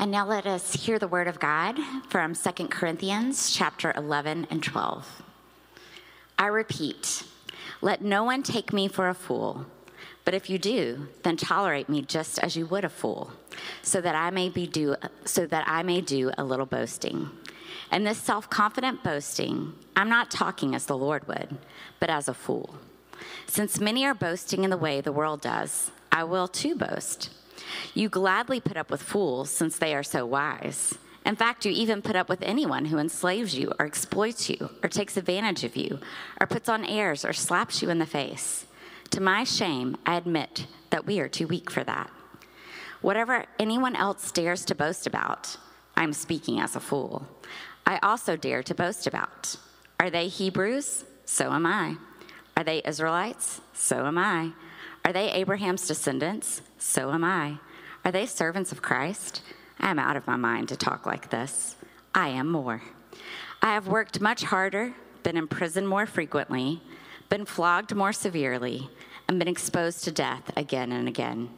And now let us hear the word of God from 2 Corinthians chapter 11 and 12. I repeat, let no one take me for a fool, but if you do, then tolerate me just as you would a fool, so that I may be do so that I may do a little boasting. And this self-confident boasting, I'm not talking as the Lord would, but as a fool. Since many are boasting in the way the world does, I will too boast. You gladly put up with fools since they are so wise. In fact, you even put up with anyone who enslaves you or exploits you or takes advantage of you or puts on airs or slaps you in the face. To my shame, I admit that we are too weak for that. Whatever anyone else dares to boast about, I'm speaking as a fool. I also dare to boast about. Are they Hebrews? So am I. Are they Israelites? So am I. Are they Abraham's descendants? So am I. Are they servants of Christ? I am out of my mind to talk like this. I am more. I have worked much harder, been in prison more frequently, been flogged more severely, and been exposed to death again and again.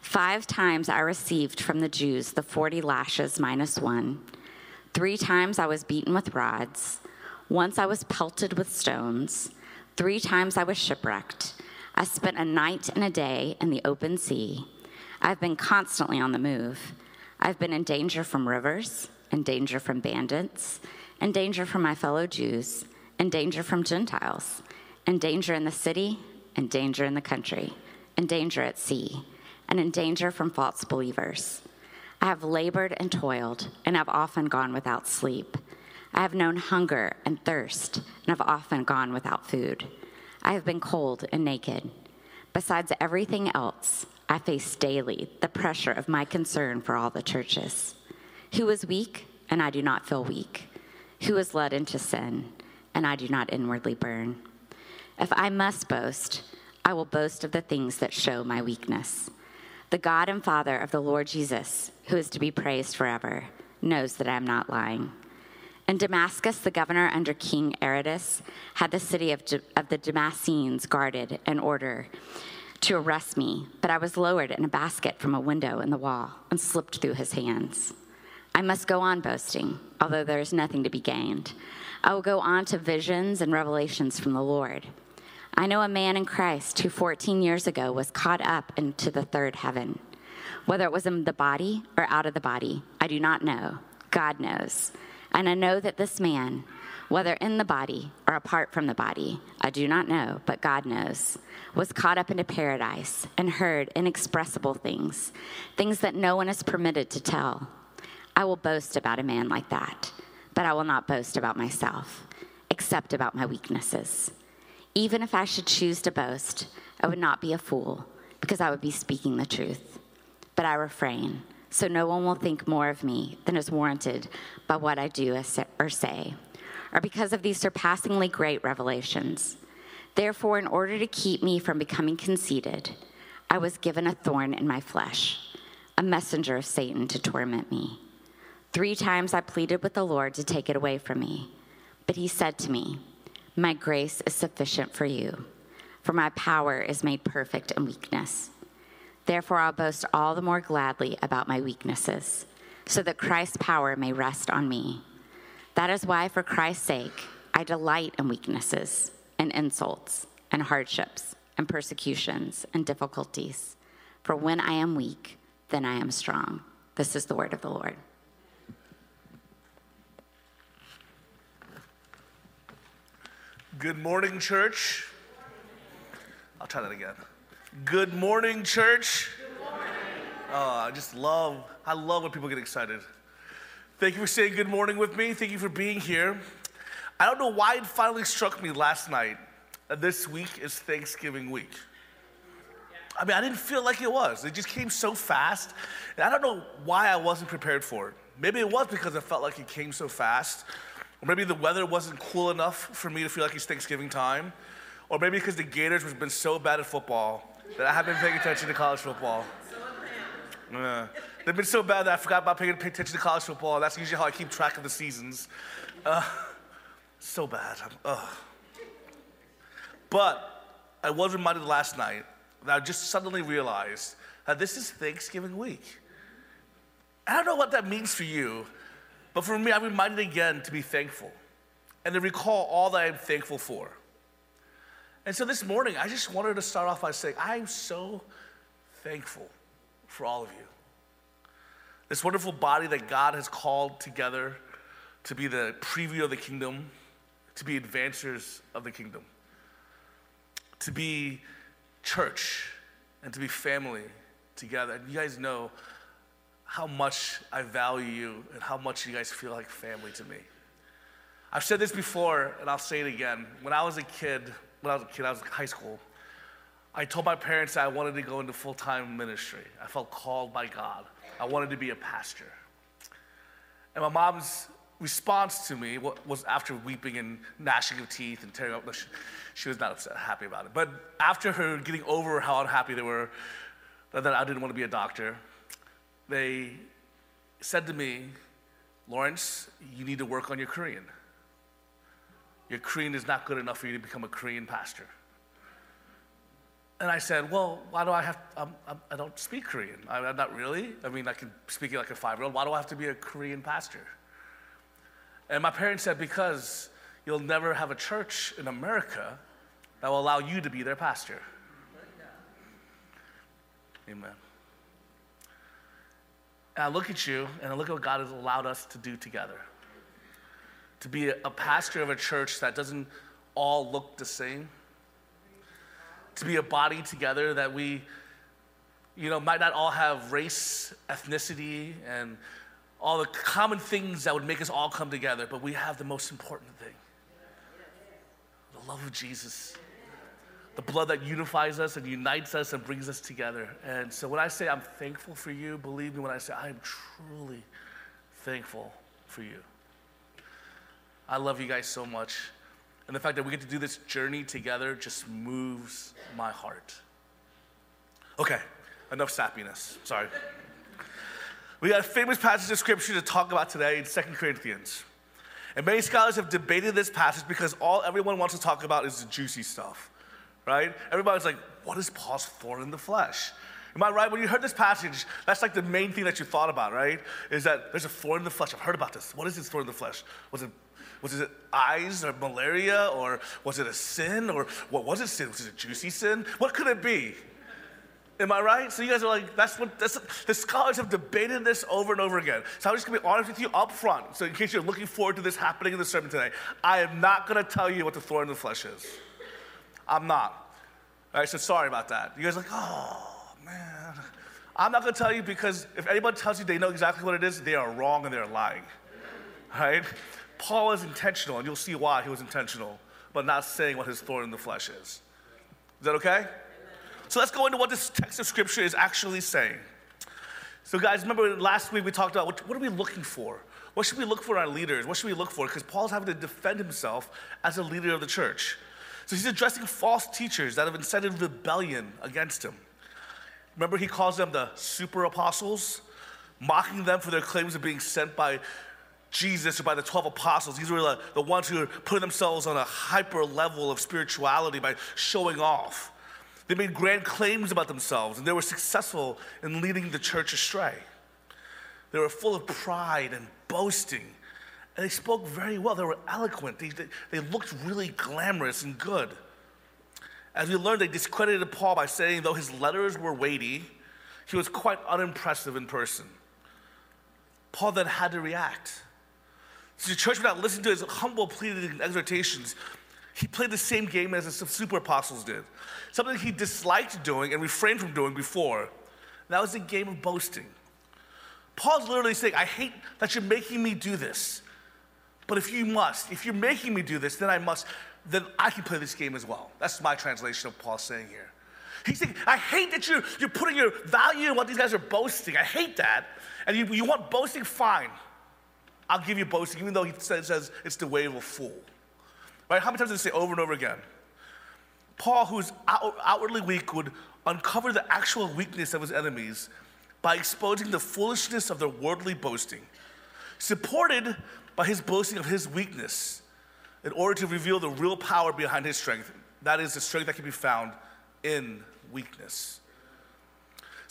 Five times I received from the Jews the 40 lashes minus one. Three times I was beaten with rods. Once I was pelted with stones. Three times I was shipwrecked. I spent a night and a day in the open sea. I've been constantly on the move. I've been in danger from rivers, in danger from bandits, in danger from my fellow Jews, in danger from Gentiles, in danger in the city, in danger in the country, in danger at sea, and in danger from false believers. I have labored and toiled, and have often gone without sleep. I have known hunger and thirst, and have often gone without food. I have been cold and naked. Besides everything else, I face daily the pressure of my concern for all the churches. Who is weak, and I do not feel weak? Who is led into sin, and I do not inwardly burn? If I must boast, I will boast of the things that show my weakness. The God and Father of the Lord Jesus, who is to be praised forever, knows that I am not lying. In Damascus, the governor under King Aretas had the city of, of the Damascenes guarded in order to arrest me, but I was lowered in a basket from a window in the wall and slipped through his hands. I must go on boasting, although there is nothing to be gained. I will go on to visions and revelations from the Lord. I know a man in Christ who 14 years ago was caught up into the third heaven. Whether it was in the body or out of the body, I do not know. God knows. And I know that this man, whether in the body or apart from the body, I do not know, but God knows, was caught up into paradise and heard inexpressible things, things that no one is permitted to tell. I will boast about a man like that, but I will not boast about myself, except about my weaknesses. Even if I should choose to boast, I would not be a fool, because I would be speaking the truth. But I refrain so no one will think more of me than is warranted by what I do or say, or because of these surpassingly great revelations. Therefore, in order to keep me from becoming conceited, I was given a thorn in my flesh, a messenger of Satan to torment me. Three times I pleaded with the Lord to take it away from me, but he said to me, My grace is sufficient for you, for my power is made perfect in weakness. Therefore, I'll boast all the more gladly about my weaknesses, so that Christ's power may rest on me. That is why, for Christ's sake, I delight in weaknesses and insults and hardships and persecutions and difficulties. For when I am weak, then I am strong. This is the word of the Lord. Good morning, church. I'll try that again. Good morning, church. Good morning. Oh, I just love, I love when people get excited. Thank you for saying good morning with me. Thank you for being here. I don't know why it finally struck me last night that this week is Thanksgiving week. I mean, I didn't feel like it was. It just came so fast. And I don't know why I wasn't prepared for it. Maybe it was because I felt like it came so fast. Or maybe the weather wasn't cool enough for me to feel like it's Thanksgiving time. Or maybe because the Gators have been so bad at football that I haven't been paying attention to college football. Yeah. They've been so bad that I forgot about paying attention to college football. That's usually how I keep track of the seasons. Uh, so bad. Uh. But I was reminded last night that I just suddenly realized that this is Thanksgiving week. I don't know what that means for you, but for me, I'm reminded again to be thankful and to recall all that I'm thankful for. And so this morning, I just wanted to start off by saying, I'm so thankful for all of you. This wonderful body that God has called together to be the preview of the kingdom, to be advancers of the kingdom, to be church, and to be family together. And you guys know how much I value you and how much you guys feel like family to me. I've said this before, and I'll say it again. When I was a kid, when I was a kid, I was in high school. I told my parents that I wanted to go into full time ministry. I felt called by God. I wanted to be a pastor. And my mom's response to me was after weeping and gnashing of teeth and tearing up. She, she was not upset, happy about it. But after her getting over how unhappy they were that I didn't want to be a doctor, they said to me, Lawrence, you need to work on your Korean. Your Korean is not good enough for you to become a Korean pastor. And I said, Well, why do I have, I'm, I do not speak Korean. I, am not really. I mean, I can speak it like a five year old. Why do I have to be a Korean pastor? And my parents said, Because you'll never have a church in America that will allow you to be their pastor. Amen. And I look at you and I look at what God has allowed us to do together. To be a, pastor of a church that doesn't all look the same to be a body together that we, you know, might not all have race, ethnicity, and all the common things that would make us all come together, but we have the most important thing the love of Jesus. The blood that unifies us and unites us and brings us together. And so when I say I'm thankful for you, believe me when I say I am truly thankful for you. I love you guys so much. And the fact that we get to do this journey together just moves my heart. Okay, enough sappiness. Sorry. We got a famous passage of scripture to talk about today in Second Corinthians. And many scholars have debated this passage because all everyone wants to talk about is the juicy stuff, right? Everybody's like, what is Paul's thorn in the flesh? Am I right? When you heard this passage, that's like the main thing that you thought about, right? Is that there's a thorn in the flesh. I've heard about this. What is this thorn in the flesh? Was it was it eyes or malaria or was it a sin or what was it sin? Was it a juicy sin? What could it be? Am I right? So you guys are like, that's what that's, the scholars have debated this over and over again. So I'm just gonna be honest with you up front. So in case you're looking forward to this happening in the sermon today, I am not gonna tell you what the thorn in the flesh is. I'm not. All right, so sorry about that. You guys are like, oh man. I'm not gonna tell you because if anybody tells you they know exactly what it is, they are wrong and they're lying. Right? Paul is intentional, and you'll see why he was intentional, but not saying what his thorn in the flesh is. Is that okay? So let's go into what this text of scripture is actually saying. So, guys, remember last week we talked about what, what are we looking for? What should we look for in our leaders? What should we look for? Because Paul's having to defend himself as a leader of the church. So he's addressing false teachers that have incited rebellion against him. Remember, he calls them the super apostles, mocking them for their claims of being sent by Jesus or by the 12 apostles. These were the, ones who were putting themselves on a hyper level of spirituality by showing off. They made grand claims about themselves and they were successful in leading the church astray. They were full of pride and boasting. And they spoke very well. They were eloquent. They, they, they looked really glamorous and good. As we learned, they discredited Paul by saying, though his letters were weighty, he was quite unimpressive in person. Paul then had to react. The church would not listen to his humble pleadings and exhortations. He played the same game as the super apostles did, something he disliked doing and refrained from doing before. that was the game of boasting. Paul's literally saying, I hate that you're making me do this. But if you must, if you're making me do this, then I must, then I can play this game as well. That's my translation of Paul saying here. He's saying, I hate that you're, you're putting your value in what these guys are boasting. I hate that. And you, you want boasting? Fine. I'll give you boasting, even though he says, it's the way of a fool. Right? How many times does he say over and over again? Paul, who's out, outwardly weak, would uncover the actual weakness of his enemies by exposing the foolishness of their worldly boasting, supported by his boasting of his weakness, in order to reveal the real power behind his strength. That is the strength that can be found in weakness.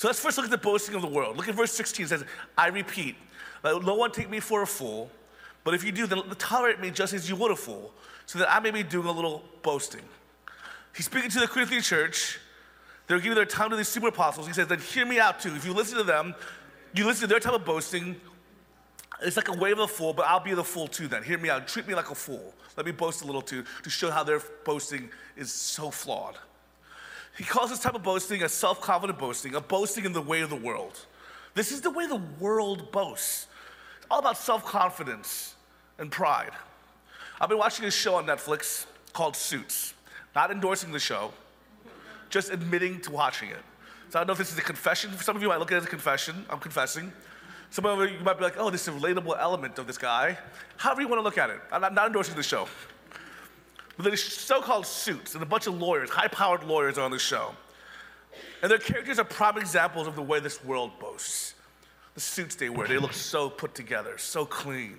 So let's first look at the boasting of the world. Look at verse 16. It says, I repeat, let no one take me for a fool, but if you do, then tolerate me just as you would a fool, so that I may be doing a little boasting. He's speaking to the Corinthian church. They're giving their time to these super apostles. He says, then hear me out too. If you listen to them, you listen to their type of boasting, it's like a wave of a fool, but I'll be the fool too then. Hear me out. Treat me like a fool. Let me boast a little too to show how their boasting is so flawed. He calls this type of boasting a self confident boasting, a boasting in the way of the world. This is the way the world boasts. It's all about self confidence and pride. I've been watching a show on Netflix called Suits, not endorsing the show, just admitting to watching it. So I don't know if this is a confession. For Some of you might look at it as a confession. I'm confessing. Some of you might be like, oh, this is a relatable element of this guy. However you want to look at it. I'm not endorsing the show. There's so-called suits, and a bunch of lawyers, high-powered lawyers are on the show. And their characters are prime examples of the way this world boasts. The suits they wear, they look so put together, so clean.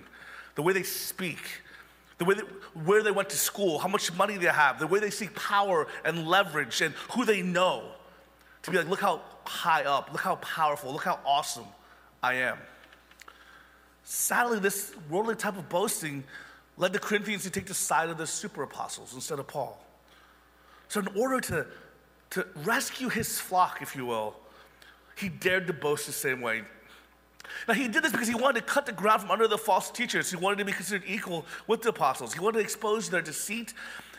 The way they speak, the way they, where they went to school, how much money they have, the way they seek power and leverage, and who they know. To be like, look how high up, look how powerful, look how awesome. I am. Sadly, this worldly type of boasting led the Corinthians to take the side of the super apostles instead of Paul. So, in order to, to rescue his flock, if you will, he dared to boast the same way. Now, he did this because he wanted to cut the ground from under the false teachers. He wanted to be considered equal with the apostles. He wanted to expose their deceit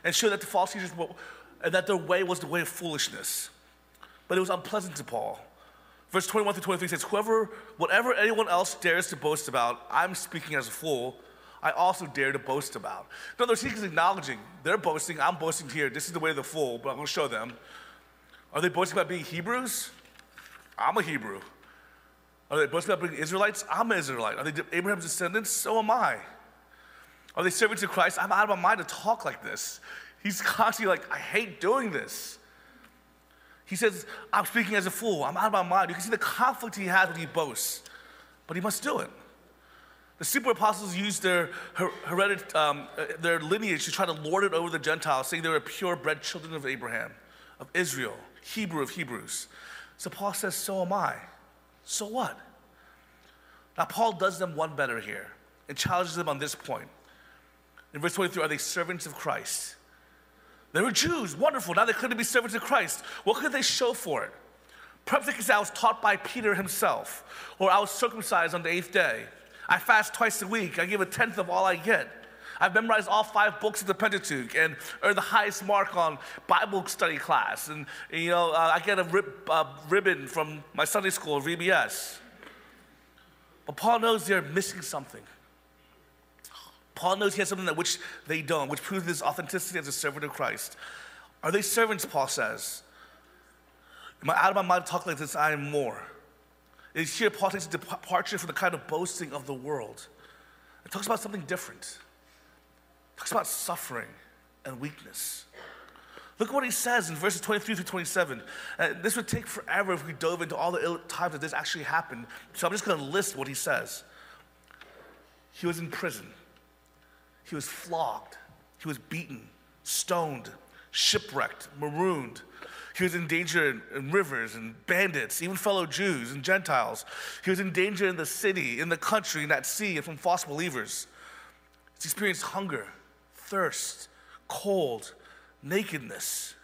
and show that the false teachers were, and that their way was the way of foolishness. But it was unpleasant to Paul. Verse 21 through 23 says, Whoever, whatever anyone else dares to boast about, I'm speaking as a fool, I also dare to boast about. In other words, he's acknowledging they're boasting, I'm boasting here. This is the way of the fool, but I'm going to show them. Are they boasting about being Hebrews? I'm a Hebrew. Are they boasting about being Israelites? I'm an Israelite. Are they Abraham's descendants? So am I. Are they servants of Christ? I'm out of my mind to talk like this. He's constantly like, I hate doing this. He says, I'm speaking as a fool. I'm out of my mind. You can see the conflict he has when he boasts, but he must do it. The super apostles used their, heredit, um, uh, their lineage to try to lord it over the Gentiles, saying they were purebred children of Abraham, of Israel, Hebrew of Hebrews. So Paul says, So am I. So what? Now, Paul does them one better here and challenges them on this point. In verse 23, are they servants of Christ? They were Jews, wonderful. Now they couldn't be servants of Christ. What could they show for it? Perhaps they could say, I was taught by Peter himself, or I was circumcised on the eighth day. I fast twice a week. I give a tenth of all I get. I've memorized all five books of the Pentateuch and earned the highest mark on Bible study class. And, you know, uh, I get a rib, uh, ribbon from my Sunday school, VBS. But Paul knows they're missing something. Paul knows he has something that which they don't, which proves his authenticity as a servant of Christ. Are they servants, Paul says? Am I out of my mind to talk like this? I am more. Is here Paul takes a departure from the kind of boasting of the world. It talks about something different. It talks about suffering and weakness. Look at what he says in verses 23 through 27. Uh, this would take forever if we dove into all the times that this actually happened. So I'm just going to list what he says. He was in prison. He was flogged, he was beaten, stoned, shipwrecked, marooned. He was in danger in, in, rivers and bandits, even fellow Jews and Gentiles. He was in danger in the city, in the country, in that sea, and from false believers. He experienced hunger, thirst, cold, nakedness.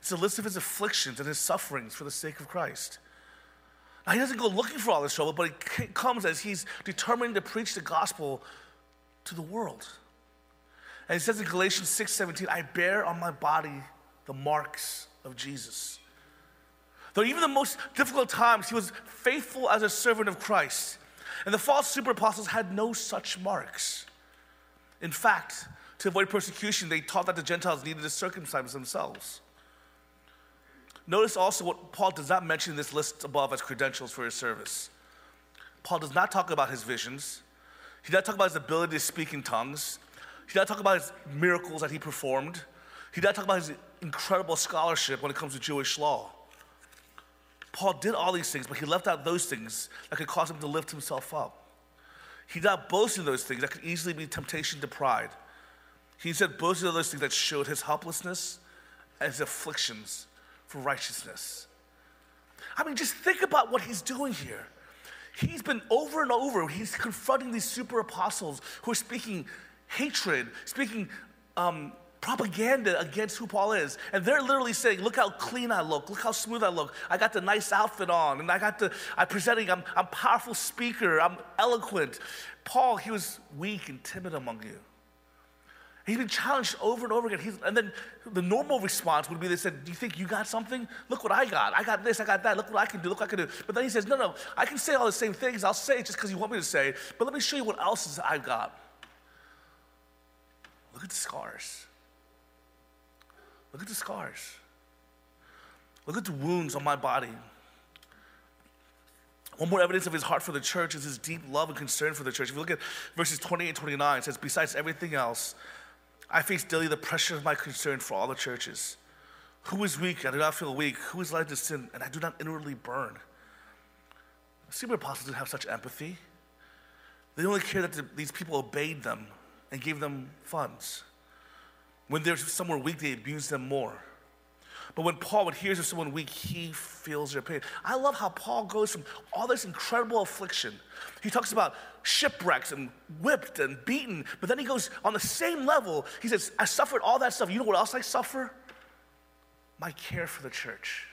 It's a list of his afflictions and his sufferings for the sake of Christ. Now, he doesn't go looking for all this trouble, but it comes as he's determined to preach the gospel to the world. And he says in Galatians 6 17, I bear on my body the marks of Jesus. Though even the most difficult times, he was faithful as a servant of Christ. And the false super apostles had no such marks. In fact, to avoid persecution, they taught that the Gentiles needed to circumcise themselves. Notice also what Paul does not mention in this list above as credentials for his service. Paul does not talk about his visions. He does not talk about his ability to speak in tongues. He does not talk about his miracles that he performed. He does not talk about his incredible scholarship when it comes to Jewish law. Paul did all these things, but he left out those things that could cause him to lift himself up. He did not boast in those things that could easily be temptation to pride. He said boasted in those things that showed his helplessness and his afflictions for righteousness. I mean, just think about what he's doing here. He's been over and over, he's confronting these super apostles who are speaking hatred, speaking um, propaganda against who Paul is. And they're literally saying, look how clean I look, look how smooth I look. I got the nice outfit on, and I got the, I'm presenting, I'm, I'm powerful speaker, I'm eloquent. Paul, he was weak and timid among you. He's been challenged over and over again. He's, and then the normal response would be they said, Do you think you got something? Look what I got. I got this, I got that. Look what I can do. Look what I can do. But then he says, No, no, I can say all the same things. I'll say it just because you want me to say it. But let me show you what else I've got. Look at the scars. Look at the scars. Look at the wounds on my body. One more evidence of his heart for the church is his deep love and concern for the church. If you look at verses 28 and 29, it says, Besides everything else, I face daily the pressure of my concern for all the churches. Who is weak? I do not feel weak. Who is led to sin? And I do not inwardly burn. The super apostles didn't have such empathy. They only cared that the, these people obeyed them and gave them funds. When there's someone weak, they abuse them more. But when Paul would hears of someone weak, he feels their pain. I love how Paul goes from all this incredible affliction. He talks about shipwrecks and whipped and beaten, but then he goes on the same level. He says, I suffered all that stuff. You know what else I suffer? My care for the church.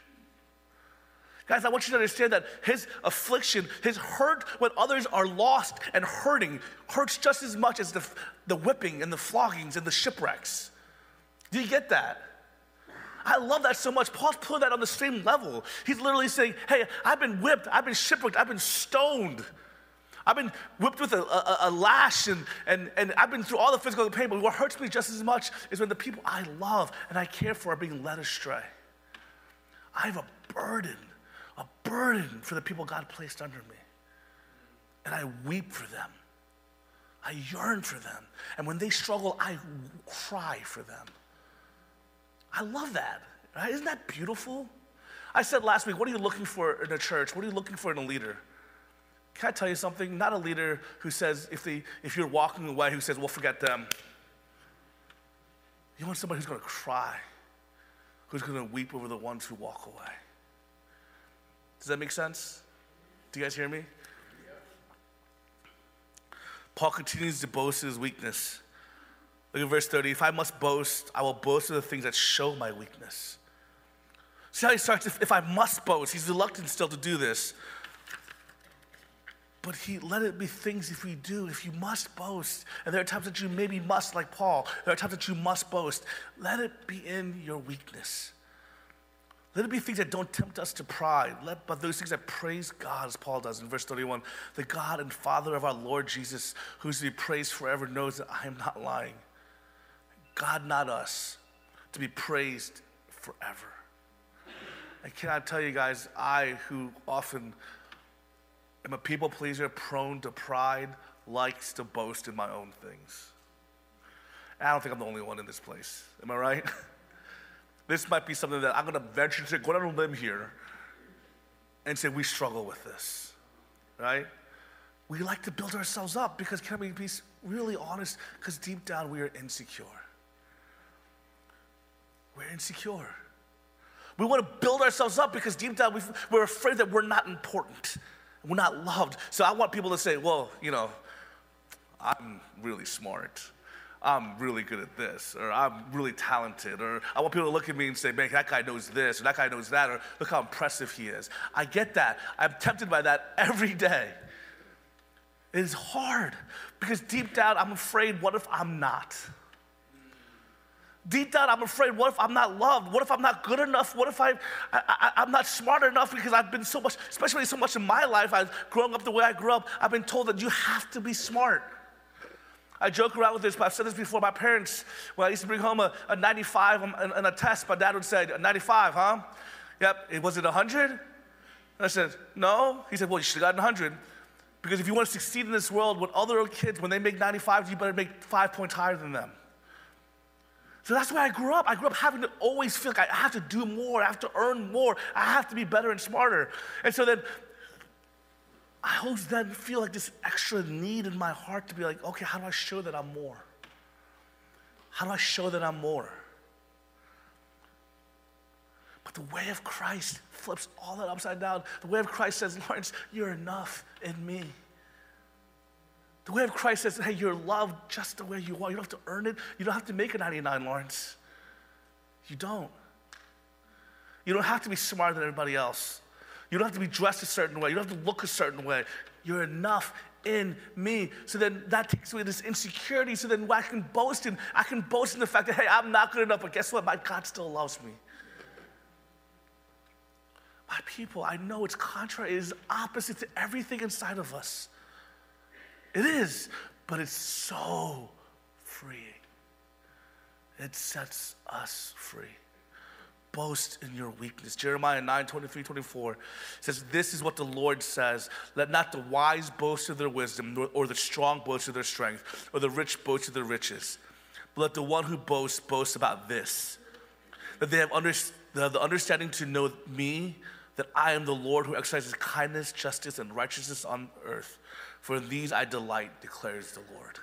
Guys, I want you to understand that his affliction, his hurt when others are lost and hurting, hurts just as much as the, the whipping and the floggings and the shipwrecks. Do you get that? I love that so much. Paul's putting that on the same level. He's literally saying, Hey, I've been whipped, I've been shipwrecked, I've been stoned. I've been whipped with a, a, a, lash and, and, and I've been through all the physical pain, but what hurts me just as much is when the people I love and I care for are being led astray. I have a burden, a burden for the people God placed under me. And I weep for them. I yearn for them. And when they struggle, I cry for them. I love that. Right? Isn't that beautiful? I said last week, what are you looking for in a church? What are you looking for in a leader? Can I tell you something? Not a leader who says, if, they, if you're walking away, who says, well, forget them. You want somebody who's going to cry, who's going to weep over the ones who walk away. Does that make sense? Do you guys hear me? Paul continues to boast his weakness. Look at verse 30. If I must boast, I will boast of the things that show my weakness. See how he starts? If, if I must boast, he's reluctant still to do this. But he let it be things if we do, if you must boast. And there are times that you maybe must, like Paul. There are times that you must boast. Let it be in your weakness. Let it be things that don't tempt us to pride, let, but those things that praise God, as Paul does in verse 31. The God and Father of our Lord Jesus, who's to be praised forever, knows that I am not lying. God, not us, to be praised forever. I cannot tell you guys, I, who often am a people pleaser, prone to pride, likes to boast in my own things. And I don't think I'm the only one in this place. Am I right? this might be something that I'm going to venture to go on a limb here and say we struggle with this, right? We like to build ourselves up because, can we be really honest? Because deep down we are insecure. We're insecure. We want to build ourselves up because deep down we're afraid that we're not important. We're not loved. So I want people to say, well, you know, I'm really smart. I'm really good at this, or I'm really talented, or I want people to look at me and say, man, that guy knows this, or that guy knows that, or look how impressive he is. I get that. I'm tempted by that every day. It is hard because deep down I'm afraid, what if I'm not? Deep down, I'm afraid, what if I'm not loved? What if I'm not good enough? What if I, I, am not smart enough because I've been so much, especially so much in my life, I've grown up the way I grew up, I've been told that you have to be smart. I joke around with this, but I've said this before. My parents, when I used to bring home a, a 95 and a test, my dad would say, 95, huh? Yep, it was it 100? I said, no. He said, well, you should have gotten 100. Because if you want to succeed in this world with other kids, when they make 95, you better make five points higher than them. So that's why I grew up. I grew up having to always feel like I have to do more, I have to earn more, I have to be better and smarter. And so then I always then feel like this extra need in my heart to be like, okay, how do I show that I'm more? How do I show that I'm more? But the way of Christ flips all that upside down. The way of Christ says, Lawrence, you're enough in me. The way of Christ says, hey, you're loved just the way you are. You don't have to earn it. You don't have to make a 99, Lawrence. You don't. You don't have to be smarter than everybody else. You don't have to be dressed a certain way. You don't have to look a certain way. You're enough in me. So then that takes away this insecurity. So then I can boast in, I can boast in the fact that, hey, I'm not good enough, but guess what? My God still loves me. My people, I know it's contrary, it is opposite to everything inside of us. It is, but it's so freeing. It sets us free. Boast in your weakness. Jeremiah 9 23 24 says, This is what the Lord says Let not the wise boast of their wisdom, or the strong boast of their strength, or the rich boast of their riches. But let the one who boasts boast about this that they have under, the understanding to know me, that I am the Lord who exercises kindness, justice, and righteousness on earth. For these I delight, declares the Lord.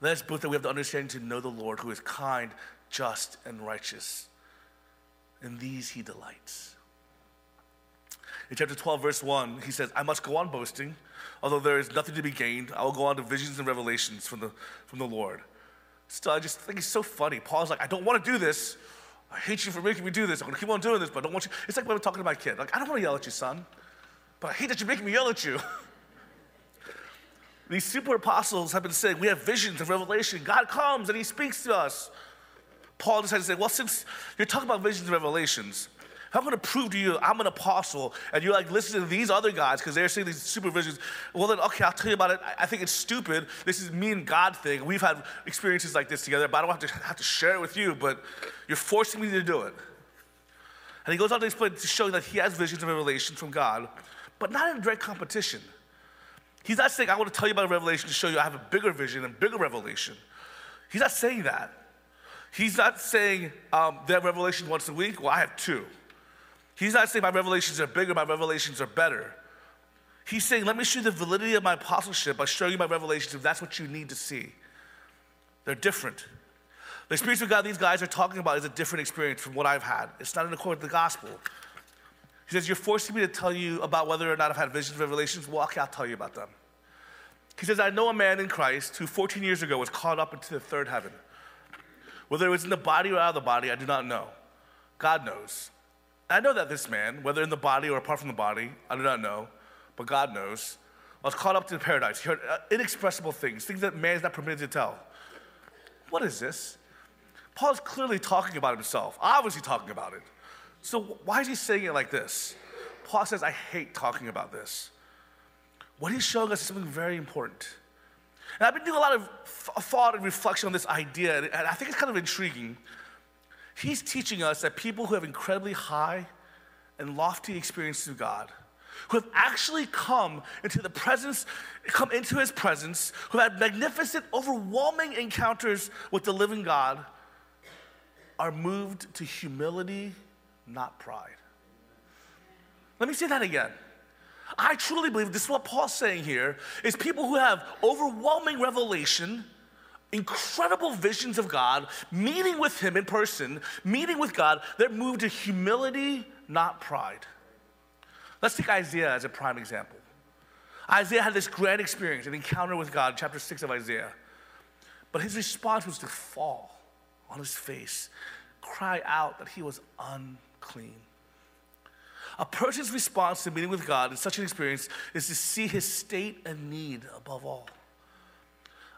Let us both that we have the understanding to know the Lord who is kind, just, and righteous. In these he delights. In chapter 12, verse 1, he says, I must go on boasting, although there is nothing to be gained. I will go on to visions and revelations from the, from the Lord. Still, I just think it's so funny. Paul's like, I don't want to do this. I hate you for making me do this. I'm going to keep on doing this, but I don't want you. It's like when I'm talking to my kid. Like, I don't want to yell at you, son, but I hate that you're making me yell at you. These super apostles have been saying, we have visions of revelation. God comes and he speaks to us. Paul decided to say, well, since you're talking about visions and revelations, I'm going to prove to you I'm an apostle, and you're like listening to these other guys because they're seeing these super visions. Well, then, okay, I'll tell you about it. I think it's stupid. This is me and God thing. We've had experiences like this together, but I don't have to have to share it with you. But you're forcing me to do it. And he goes on to explain to show that he has visions and revelations from God, but not in direct competition. He's not saying, I want to tell you about a revelation to show you I have a bigger vision and bigger revelation. He's not saying that. He's not saying um, they have revelations once a week. Well, I have two. He's not saying my revelations are bigger, my revelations are better. He's saying, let me show you the validity of my apostleship by showing you my revelations if that's what you need to see. They're different. The experience with God these guys are talking about is a different experience from what I've had. It's not in accord with the gospel. He says, You're forcing me to tell you about whether or not I've had visions, of revelations. Well, okay, I'll tell you about them. He says, I know a man in Christ who 14 years ago was caught up into the third heaven. Whether it was in the body or out of the body, I do not know. God knows. I know that this man, whether in the body or apart from the body, I do not know, but God knows, I was caught up to the paradise. He heard uh, inexpressible things, things that man is not permitted to tell. What is this? Paul's clearly talking about himself, obviously talking about it. So, why is he saying it like this? Paul says, I hate talking about this. What he's showing us is something very important. And I've been doing a lot of thought and reflection on this idea, and I think it's kind of intriguing. He's teaching us that people who have incredibly high and lofty experiences of God, who have actually come into the presence, come into his presence, who have had magnificent, overwhelming encounters with the living God, are moved to humility not pride. Let me say that again. I truly believe this is what Paul's saying here is people who have overwhelming revelation, incredible visions of God, meeting with him in person, meeting with God, they're moved to humility, not pride. Let's take Isaiah as a prime example. Isaiah had this grand experience, an encounter with God, chapter 6 of Isaiah. But his response was to fall on his face, cry out that he was un clean. A person's response to meeting with God in such an experience is to see his state and need above all.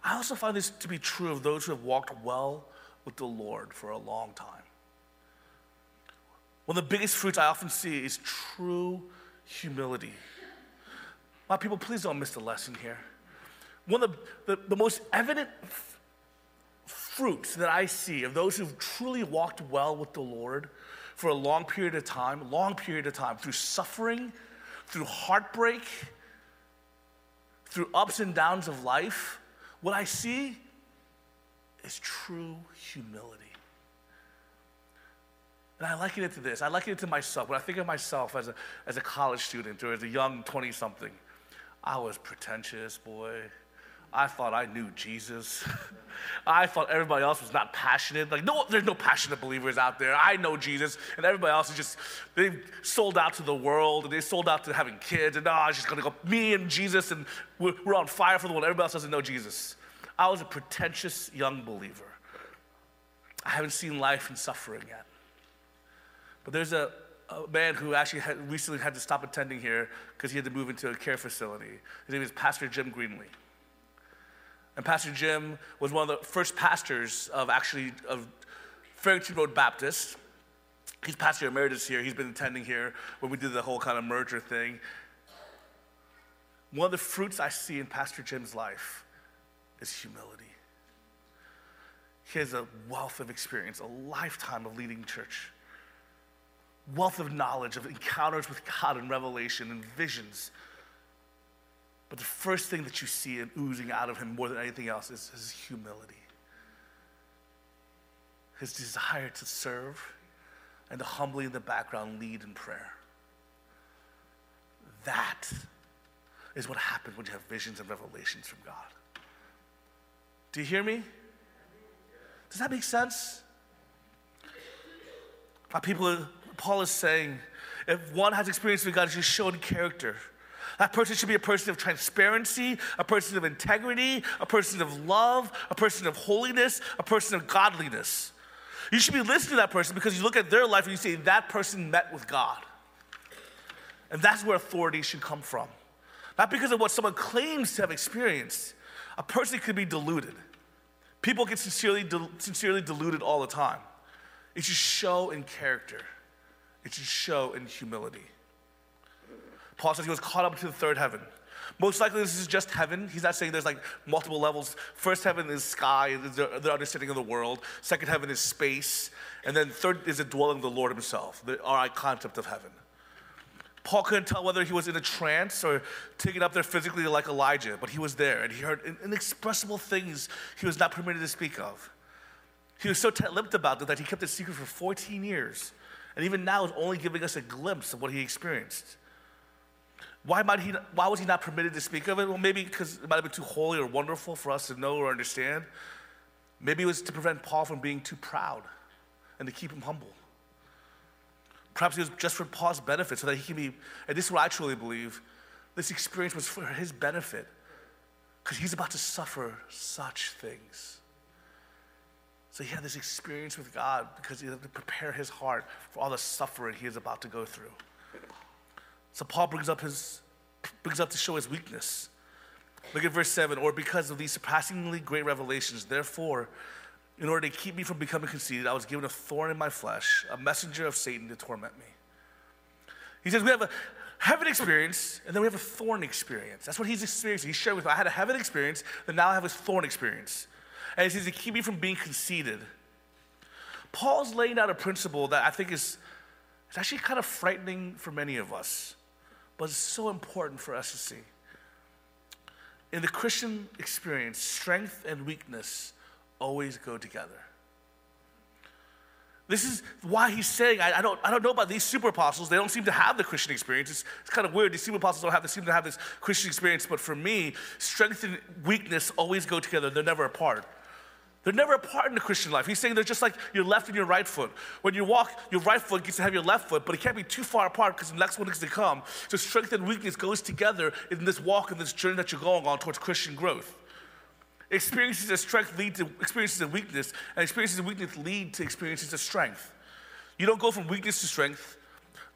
I also find this to be true of those who have walked well with the Lord for a long time. One of the biggest fruits I often see is true humility. My people, please don't miss the lesson here. One of the, the, the most evident f- fruits that I see of those who've truly walked well with the Lord for a long period of time, long period of time, through suffering, through heartbreak, through ups and downs of life, what I see is true humility. And I liken it to this. I liken it to myself. When I think of myself as a, as a college student or as a young 20 something, I was pretentious, boy. I thought I knew Jesus. I thought everybody else was not passionate. Like, no, there's no passionate believers out there. I know Jesus, and everybody else is just, they've sold out to the world, and they sold out to having kids, and oh, it's just gonna go, me and Jesus, and we're, we're on fire for the world. Everybody else doesn't know Jesus. I was a pretentious young believer. I haven't seen life and suffering yet. But there's a, a man who actually had, recently had to stop attending here because he had to move into a care facility. His name is Pastor Jim Greenlee. And Pastor Jim was one of the first pastors of actually of Farrington Road Baptist. He's pastor emeritus here. He's been attending here when we did the whole kind of merger thing. One of the fruits I see in Pastor Jim's life is humility. He has a wealth of experience, a lifetime of leading church, wealth of knowledge, of encounters with God and revelation and visions but the first thing that you see and oozing out of him more than anything else is his humility, his desire to serve, and to humbly in the background lead in prayer. That is what happens when you have visions and revelations from God. Do you hear me? Does that make sense? My People, Paul is saying, if one has experience with God, just shown character. That person should be a person of transparency, a person of integrity, a person of love, a person of holiness, a person of godliness. You should be listening to that person because you look at their life and you say, that person met with God. And that's where authority should come from. Not because of what someone claims to have experienced. A person could be deluded. People get sincerely, sincerely deluded all the time. It should show in character, it should show in humility. Paul says he was caught up to the third heaven. Most likely, this is just heaven. He's not saying there's like multiple levels. First heaven is sky, the, the understanding of the world. Second heaven is space. And then third is the dwelling of the Lord Himself, the, our concept of heaven. Paul couldn't tell whether he was in a trance or taken up there physically like Elijah, but he was there and he heard inexpressible things he was not permitted to speak of. He was so tight lipped about it that he kept it secret for 14 years. And even now is only giving us a glimpse of what he experienced. Why, might he, why was he not permitted to speak of it? Well, maybe because it might have been too holy or wonderful for us to know or understand. Maybe it was to prevent Paul from being too proud and to keep him humble. Perhaps it was just for Paul's benefit so that he can be, and this is what I truly believe, this experience was for his benefit because he's about to suffer such things. So he had this experience with God because he had to prepare his heart for all the suffering he is about to go through. So Paul brings up his brings up to show his weakness. Look at verse 7 or because of these surpassingly great revelations, therefore, in order to keep me from becoming conceited, I was given a thorn in my flesh, a messenger of Satan to torment me. He says, We have a heaven experience, and then we have a thorn experience. That's what he's experiencing. He's sharing with me. I had a heaven experience, then now I have a thorn experience. And he says, To keep me from being conceited. Paul's laying out a principle that I think is, is actually kind of frightening for many of us but it's so important for us to see. In the Christian experience, strength and weakness always go together. This is why he's saying, I, I, don't, I don't know about these super apostles. They don't seem to have the Christian experience. It's, it's kind of weird. These super apostles don't have, they seem to have this Christian experience. But for me, strength and weakness always go together. They're never apart. They're never apart in the Christian life. He's saying they're just like your left and your right foot. When you walk, your right foot gets to have your left foot, but it can't be too far apart because the next one is to come. So strength and weakness goes together in this walk and this journey that you're going on towards Christian growth. Experiences of strength lead to experiences of weakness, and experiences of weakness lead to experiences of strength. You don't go from weakness to strength.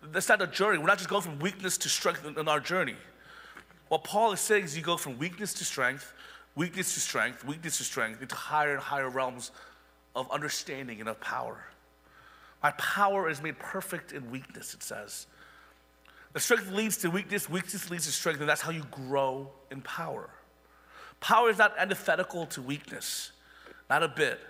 That's not a journey. We're not just going from weakness to strength in our journey. What Paul is saying is you go from weakness to strength, weakness to strength, weakness to strength, into higher and higher realms of understanding and of power. My power is made perfect in weakness, it says. The strength leads to weakness, weakness leads to strength, and that's how you grow in power. Power is not antithetical to weakness, not a bit.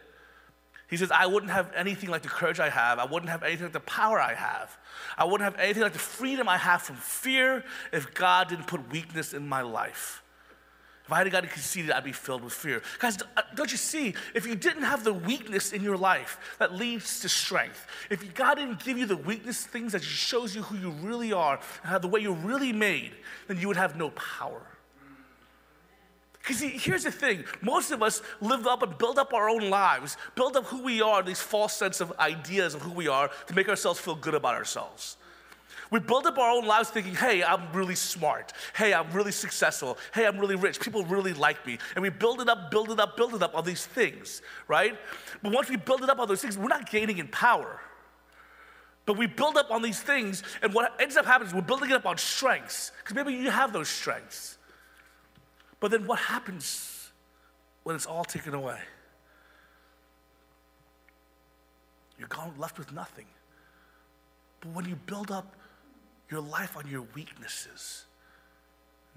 He says, I wouldn't have anything like the courage I have. I wouldn't have anything like the power I have. I wouldn't have anything like the freedom I have from fear if God didn't put weakness in my life. If I had gotten conceited, I'd be filled with fear. Guys, uh, don't you see? If you didn't have the weakness in your life that leads to strength, if God didn't give you the weakness things that shows you who you really are and how the way you're really made, then you would have no power. Because here's the thing most of us live up and build up our own lives, build up who we are, these false sense of ideas of who we are to make ourselves feel good about ourselves. We build up our own lives thinking, hey, I'm really smart. Hey, I'm really successful. Hey, I'm really rich. People really like me. And we build it up, build it up, build it up on these things, right? But once we build it up on those things, we're not gaining in power. But we build up on these things, and what ends up happening is we're building it up on strengths, because maybe you have those strengths. But then what happens when it's all taken away? You're left with nothing. But when you build up your life on your weaknesses,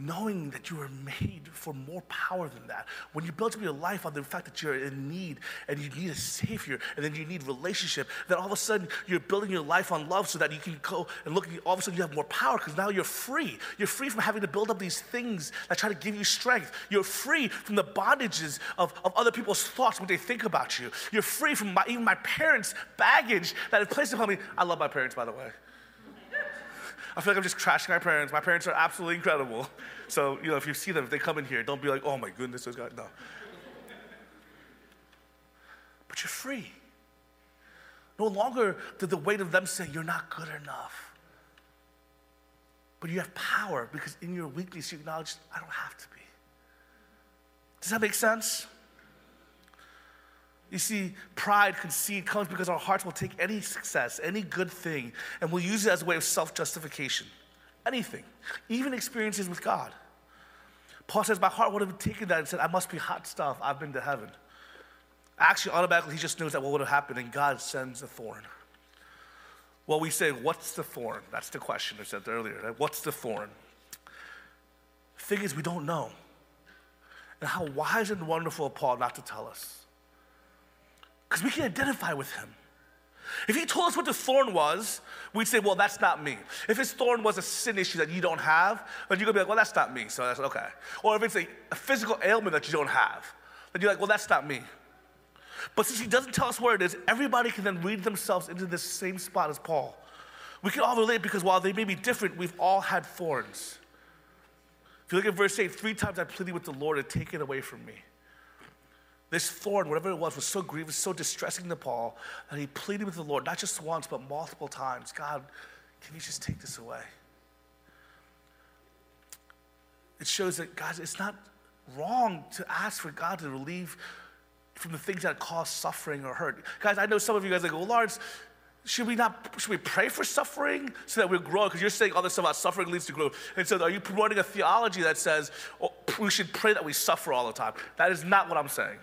knowing that you are made for more power than that. When you build up your life on the fact that you're in need and you need a savior and then you need relationship, then all of a sudden you're building your life on love so that you can go and look, all of a sudden you have more power because now you're free. You're free from having to build up these things that try to give you strength. You're free from the bondages of, of other people's thoughts, what they think about you. You're free from my, even my parents' baggage that is placed upon me. I love my parents, by the way. I feel like I'm just trashing my parents. My parents are absolutely incredible. So, you know, if you see them, if they come in here, don't be like, oh my goodness, this guy. No. But you're free. No longer did the weight of them say, you're not good enough. But you have power because in your weakness, you acknowledge, I don't have to be. Does that make sense? You see, pride, conceit comes because our hearts will take any success, any good thing, and we'll use it as a way of self justification. Anything, even experiences with God. Paul says, My heart would have taken that and said, I must be hot stuff. I've been to heaven. Actually, automatically, he just knows that what would have happened, and God sends a thorn. Well, we say, What's the thorn? That's the question I said earlier. Right? What's the thorn? Thing is, we don't know. And how wise and wonderful of Paul not to tell us. Because we can identify with him. If he told us what the thorn was, we'd say, well, that's not me. If his thorn was a sin issue that you don't have, then you're gonna be like, well, that's not me, so that's okay. Or if it's a, a physical ailment that you don't have, then you're like, well, that's not me. But since he doesn't tell us where it is, everybody can then read themselves into this same spot as Paul. We can all relate because while they may be different, we've all had thorns. If you look at verse 8, three times I pleaded with the Lord to take it away from me. This thorn, whatever it was, was so grievous, so distressing to Paul that he pleaded with the Lord, not just once, but multiple times God, can you just take this away? It shows that, God, it's not wrong to ask for God to relieve from the things that cause suffering or hurt. Guys, I know some of you guys are like, Lawrence, should we not should we pray for suffering so that we grow? Because you're saying all this stuff about suffering leads to growth. And so are you promoting a theology that says oh, we should pray that we suffer all the time? That is not what I'm saying.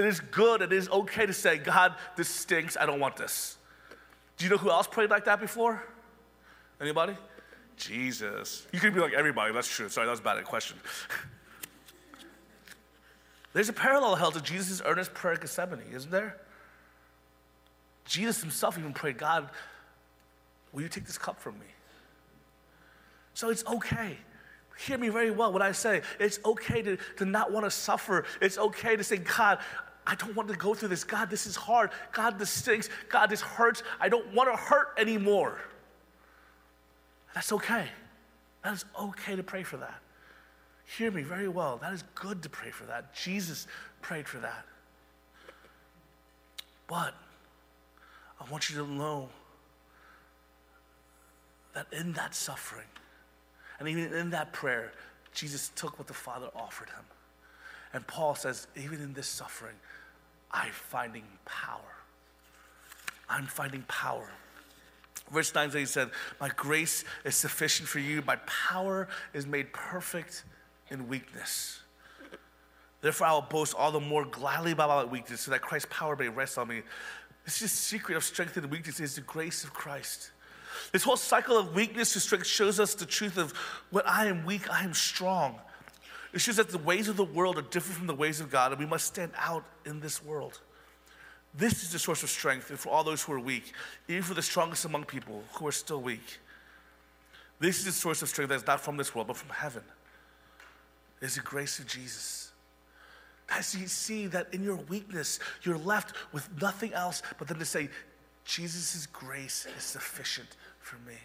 It is good, it is okay to say, God, this stinks, I don't want this. Do you know who else prayed like that before? Anybody? Jesus. You could be like everybody, that's true. Sorry, that was a bad question. There's a parallel held to Jesus' earnest prayer at Gethsemane, isn't there? Jesus himself even prayed, God, will you take this cup from me? So it's okay. Hear me very well when I say it's okay to, to not want to suffer. It's okay to say, God, I don't want to go through this. God, this is hard. God, this stinks. God, this hurts. I don't want to hurt anymore. That's okay. That is okay to pray for that. Hear me very well. That is good to pray for that. Jesus prayed for that. But I want you to know that in that suffering, and even in that prayer, Jesus took what the Father offered him. And Paul says, even in this suffering, I'm finding power. I'm finding power. Verse 9 he said, My grace is sufficient for you. My power is made perfect in weakness. Therefore, I will boast all the more gladly about my weakness, so that Christ's power may rest on me. This is the secret of strength and weakness is the grace of Christ. This whole cycle of weakness to strength shows us the truth of when I am weak, I am strong. It shows that the ways of the world are different from the ways of God, and we must stand out in this world. This is the source of strength for all those who are weak, even for the strongest among people who are still weak. This is the source of strength that is not from this world, but from heaven. It is the grace of Jesus. As you see that in your weakness, you're left with nothing else but then to say, Jesus' grace is sufficient for me.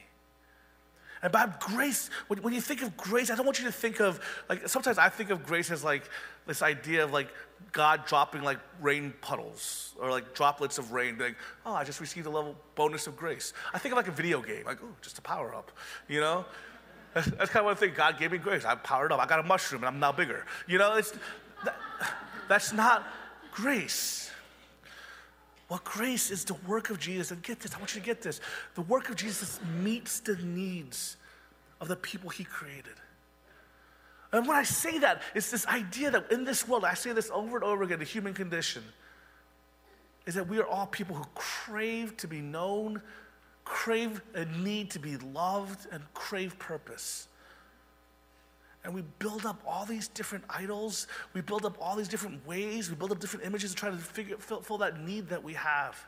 And by grace, when, when you think of grace, I don't want you to think of, like, sometimes I think of grace as like this idea of like God dropping like rain puddles or like droplets of rain, like, oh, I just received a level bonus of grace. I think of like a video game, like, oh, just a power up, you know? That's, that's kind of what I think. God gave me grace. I'm powered up. I got a mushroom and I'm now bigger. You know, it's, that, that's not grace. Well, grace is the work of Jesus. And get this, I want you to get this. The work of Jesus meets the needs of the people he created. And when I say that, it's this idea that in this world, I say this over and over again, the human condition is that we are all people who crave to be known, crave a need to be loved, and crave purpose and we build up all these different idols. We build up all these different ways. We build up different images to try to figure, fill, fill that need that we have.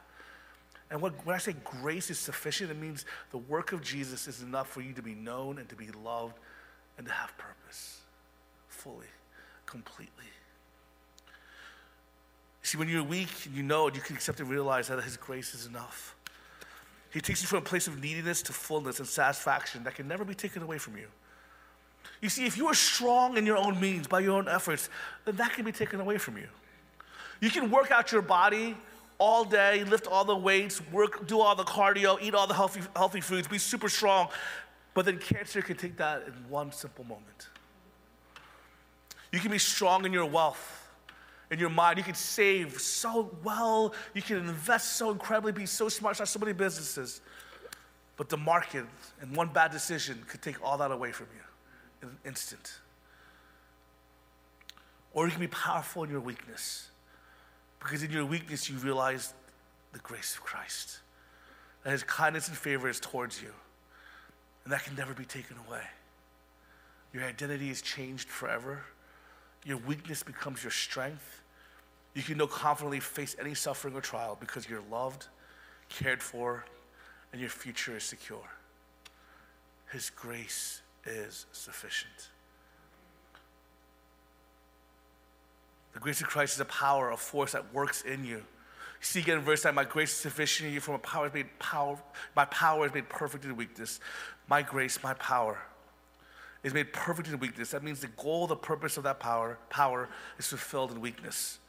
And what, when I say grace is sufficient, it means the work of Jesus is enough for you to be known and to be loved and to have purpose fully, completely. See, when you're weak and you know it, you can accept and realize that His grace is enough. He takes you from a place of neediness to fullness and satisfaction that can never be taken away from you. You see, if you are strong in your own means, by your own efforts, then that can be taken away from you. You can work out your body all day, lift all the weights, work, do all the cardio, eat all the healthy, healthy foods, be super strong, but then cancer can take that in one simple moment. You can be strong in your wealth, in your mind. You can save so well. You can invest so incredibly, be so smart, start so many businesses. But the market and one bad decision could take all that away from you in an instant. Or you can be powerful in your weakness. Because in your weakness, you realize the grace of Christ. That his kindness and favor is towards you. And that can never be taken away. Your identity is changed forever. Your weakness becomes your strength. You can no confidently face any suffering or trial because you're loved, cared for, and your future is secure. His grace is sufficient. The grace of Christ is a power, a force that works in you. You see again in verse 9, my grace is sufficient in you, for my power made power, my power is made perfect in weakness. My grace, my power is made perfect in weakness. That means the goal, the purpose of that power, power is fulfilled in weakness.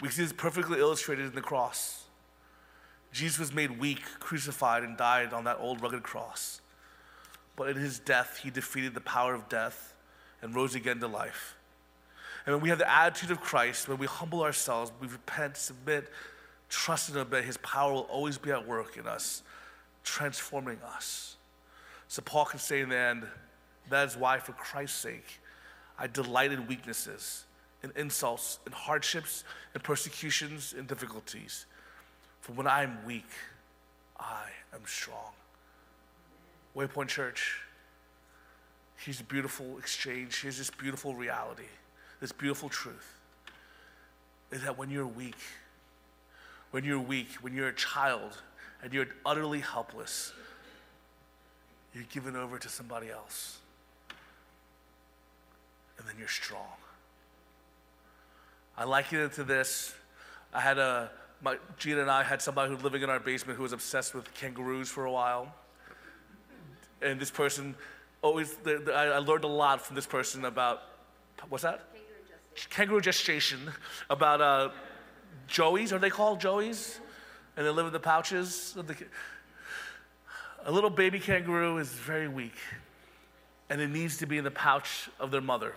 We see this perfectly illustrated in the cross. Jesus was made weak, crucified, and died on that old rugged cross. But in his death, he defeated the power of death and rose again to life. And when we have the attitude of Christ, when we humble ourselves, we repent, submit, trust and obey, his power will always be at work in us, transforming us. So Paul can say in the end, that is why, for Christ's sake, I delight in weaknesses, in insults, in hardships, in persecutions, in difficulties. For when I am weak, I am strong. Waypoint Church, here's a beautiful exchange. Here's this beautiful reality, this beautiful truth is that when you're weak, when you're weak, when you're a child and you're utterly helpless, you're given over to somebody else. And then you're strong. I liken it to this. I had a, my, Gina and I had somebody who was living in our basement who was obsessed with kangaroos for a while and this person always, the, the, I learned a lot from this person about, what's that? Kangaroo gestation. About uh, joeys, are they called joeys? And they live in the pouches. The, a little baby kangaroo is very weak, and it needs to be in the pouch of their mother,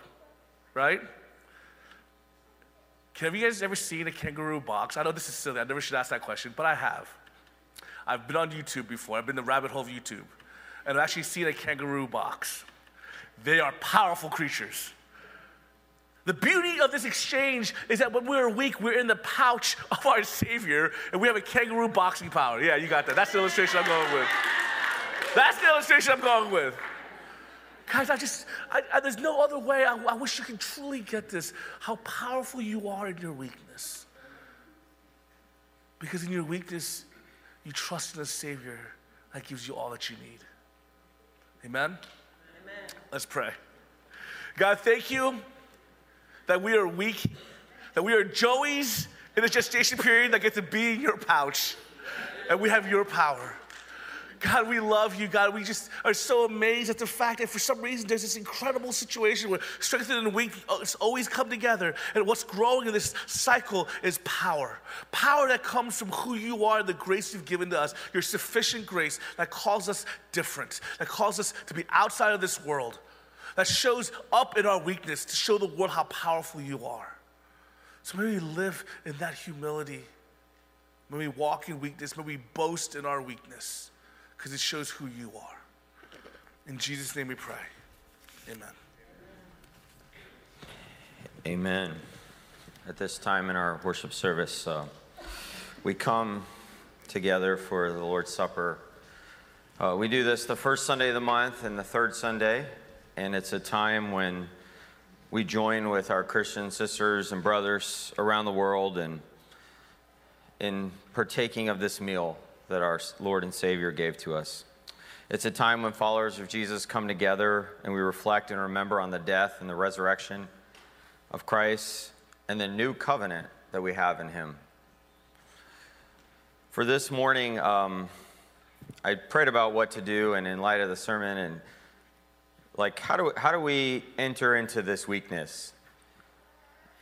right? Have you guys ever seen a kangaroo box? I know this is silly. I never should ask that question, but I have. I've been on YouTube before. I've been the rabbit hole of YouTube and I've actually seen a kangaroo box. They are powerful creatures. The beauty of this exchange is that when we're weak, we're in the pouch of our Savior, and we have a kangaroo boxing power. Yeah, you got that. That's the illustration I'm going with. That's the illustration I'm going with. Guys, I just, I, I, there's no other way. I, I wish you could truly get this how powerful you are in your weakness. Because in your weakness, you trust in a Savior that gives you all that you need. Amen? Amen? Let's pray. God, thank you that we are weak, that we are Joeys in the gestation period that get to be in your pouch, and we have your power. God, we love you. God, we just are so amazed at the fact that for some reason there's this incredible situation where strength and weak always come together. And what's growing in this cycle is power. Power that comes from who you are the grace you've given to us, your sufficient grace that calls us different, that calls us to be outside of this world, that shows up in our weakness to show the world how powerful you are. So may we live in that humility. May we walk in weakness. May we boast in our weakness because it shows who you are. In Jesus' name we pray. Amen. Amen. At this time in our worship service, uh, we come together for the Lord's Supper. Uh, we do this the first Sunday of the month and the third Sunday, and it's a time when we join with our Christian sisters and brothers around the world and in partaking of this meal that our Lord and Savior gave to us. It's a time when followers of Jesus come together and we reflect and remember on the death and the resurrection of Christ and the new covenant that we have in Him. For this morning, um, I prayed about what to do, and in light of the sermon, and like, how do, how do we enter into this weakness?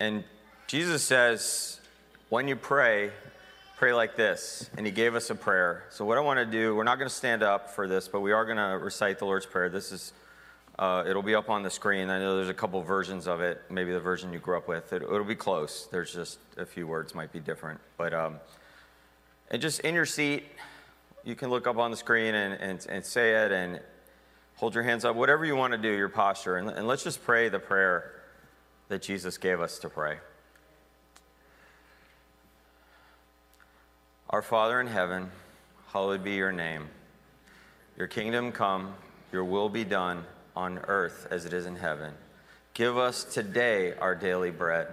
And Jesus says, when you pray, pray like this. And he gave us a prayer. So, what I want to do, we're not going to stand up for this, but we are going to recite the Lord's Prayer. This is, uh, it'll be up on the screen. I know there's a couple versions of it, maybe the version you grew up with. It, will be close. There's just a few words might be different. But, um, and just in your seat, you can look up on the screen and, and, and say it and hold your hands up, whatever you want to do, your posture. And, and let's just pray the prayer that Jesus gave us to pray. Our Father in heaven, hallowed be your name. Your kingdom come, your will be done on earth as it is in heaven. Give us today our daily bread.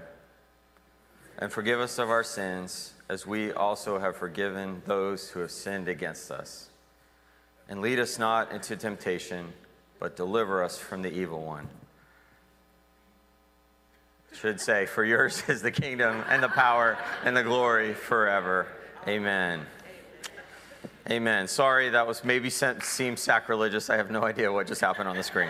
And forgive us of our sins as we also have forgiven those who have sinned against us. And lead us not into temptation, but deliver us from the evil one. Should say, For yours is the kingdom and the power and the glory forever. Amen. Amen. Sorry, that was maybe seemed sacrilegious. I have no idea what just happened on the screen.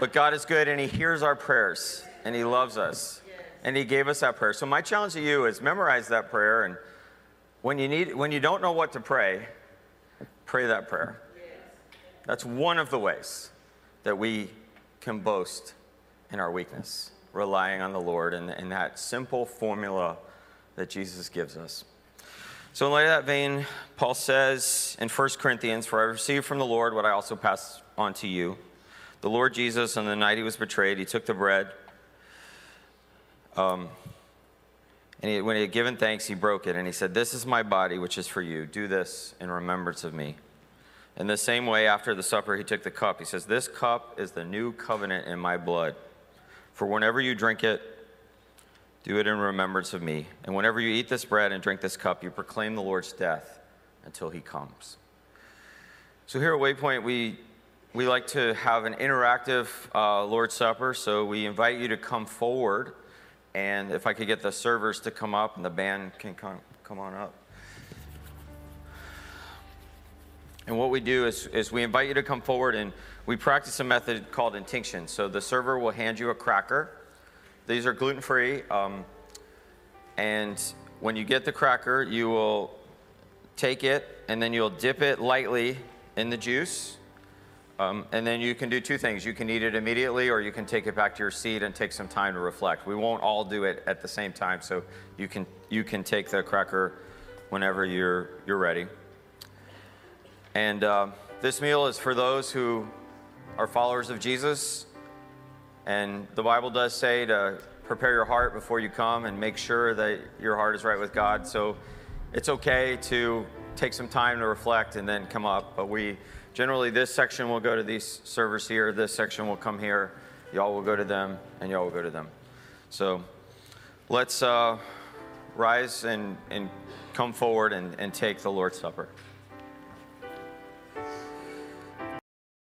But God is good and He hears our prayers and He loves us and He gave us that prayer. So my challenge to you is memorize that prayer and when you need when you don't know what to pray, pray that prayer. That's one of the ways that we can boast in our weakness, relying on the Lord and, and that simple formula that Jesus gives us. So, in light of that vein, Paul says in 1 Corinthians, For I received from the Lord what I also pass on to you. The Lord Jesus, on the night he was betrayed, he took the bread. Um, and he, when he had given thanks, he broke it and he said, This is my body, which is for you. Do this in remembrance of me. In the same way, after the supper, he took the cup. He says, This cup is the new covenant in my blood. For whenever you drink it, do it in remembrance of me. And whenever you eat this bread and drink this cup, you proclaim the Lord's death until he comes. So here at Waypoint, we, we like to have an interactive uh, Lord's Supper. So we invite you to come forward. And if I could get the servers to come up and the band can come, come on up. And what we do is, is we invite you to come forward and we practice a method called intinction. So the server will hand you a cracker these are gluten free. Um, and when you get the cracker, you will take it and then you'll dip it lightly in the juice. Um, and then you can do two things. You can eat it immediately, or you can take it back to your seat and take some time to reflect. We won't all do it at the same time, so you can you can take the cracker whenever you're you're ready. And uh, this meal is for those who are followers of Jesus and the Bible does say to prepare your heart before you come and make sure that your heart is right with God. So it's okay to take some time to reflect and then come up. But we generally, this section will go to these servers here, this section will come here. Y'all will go to them, and y'all will go to them. So let's uh, rise and, and come forward and, and take the Lord's Supper.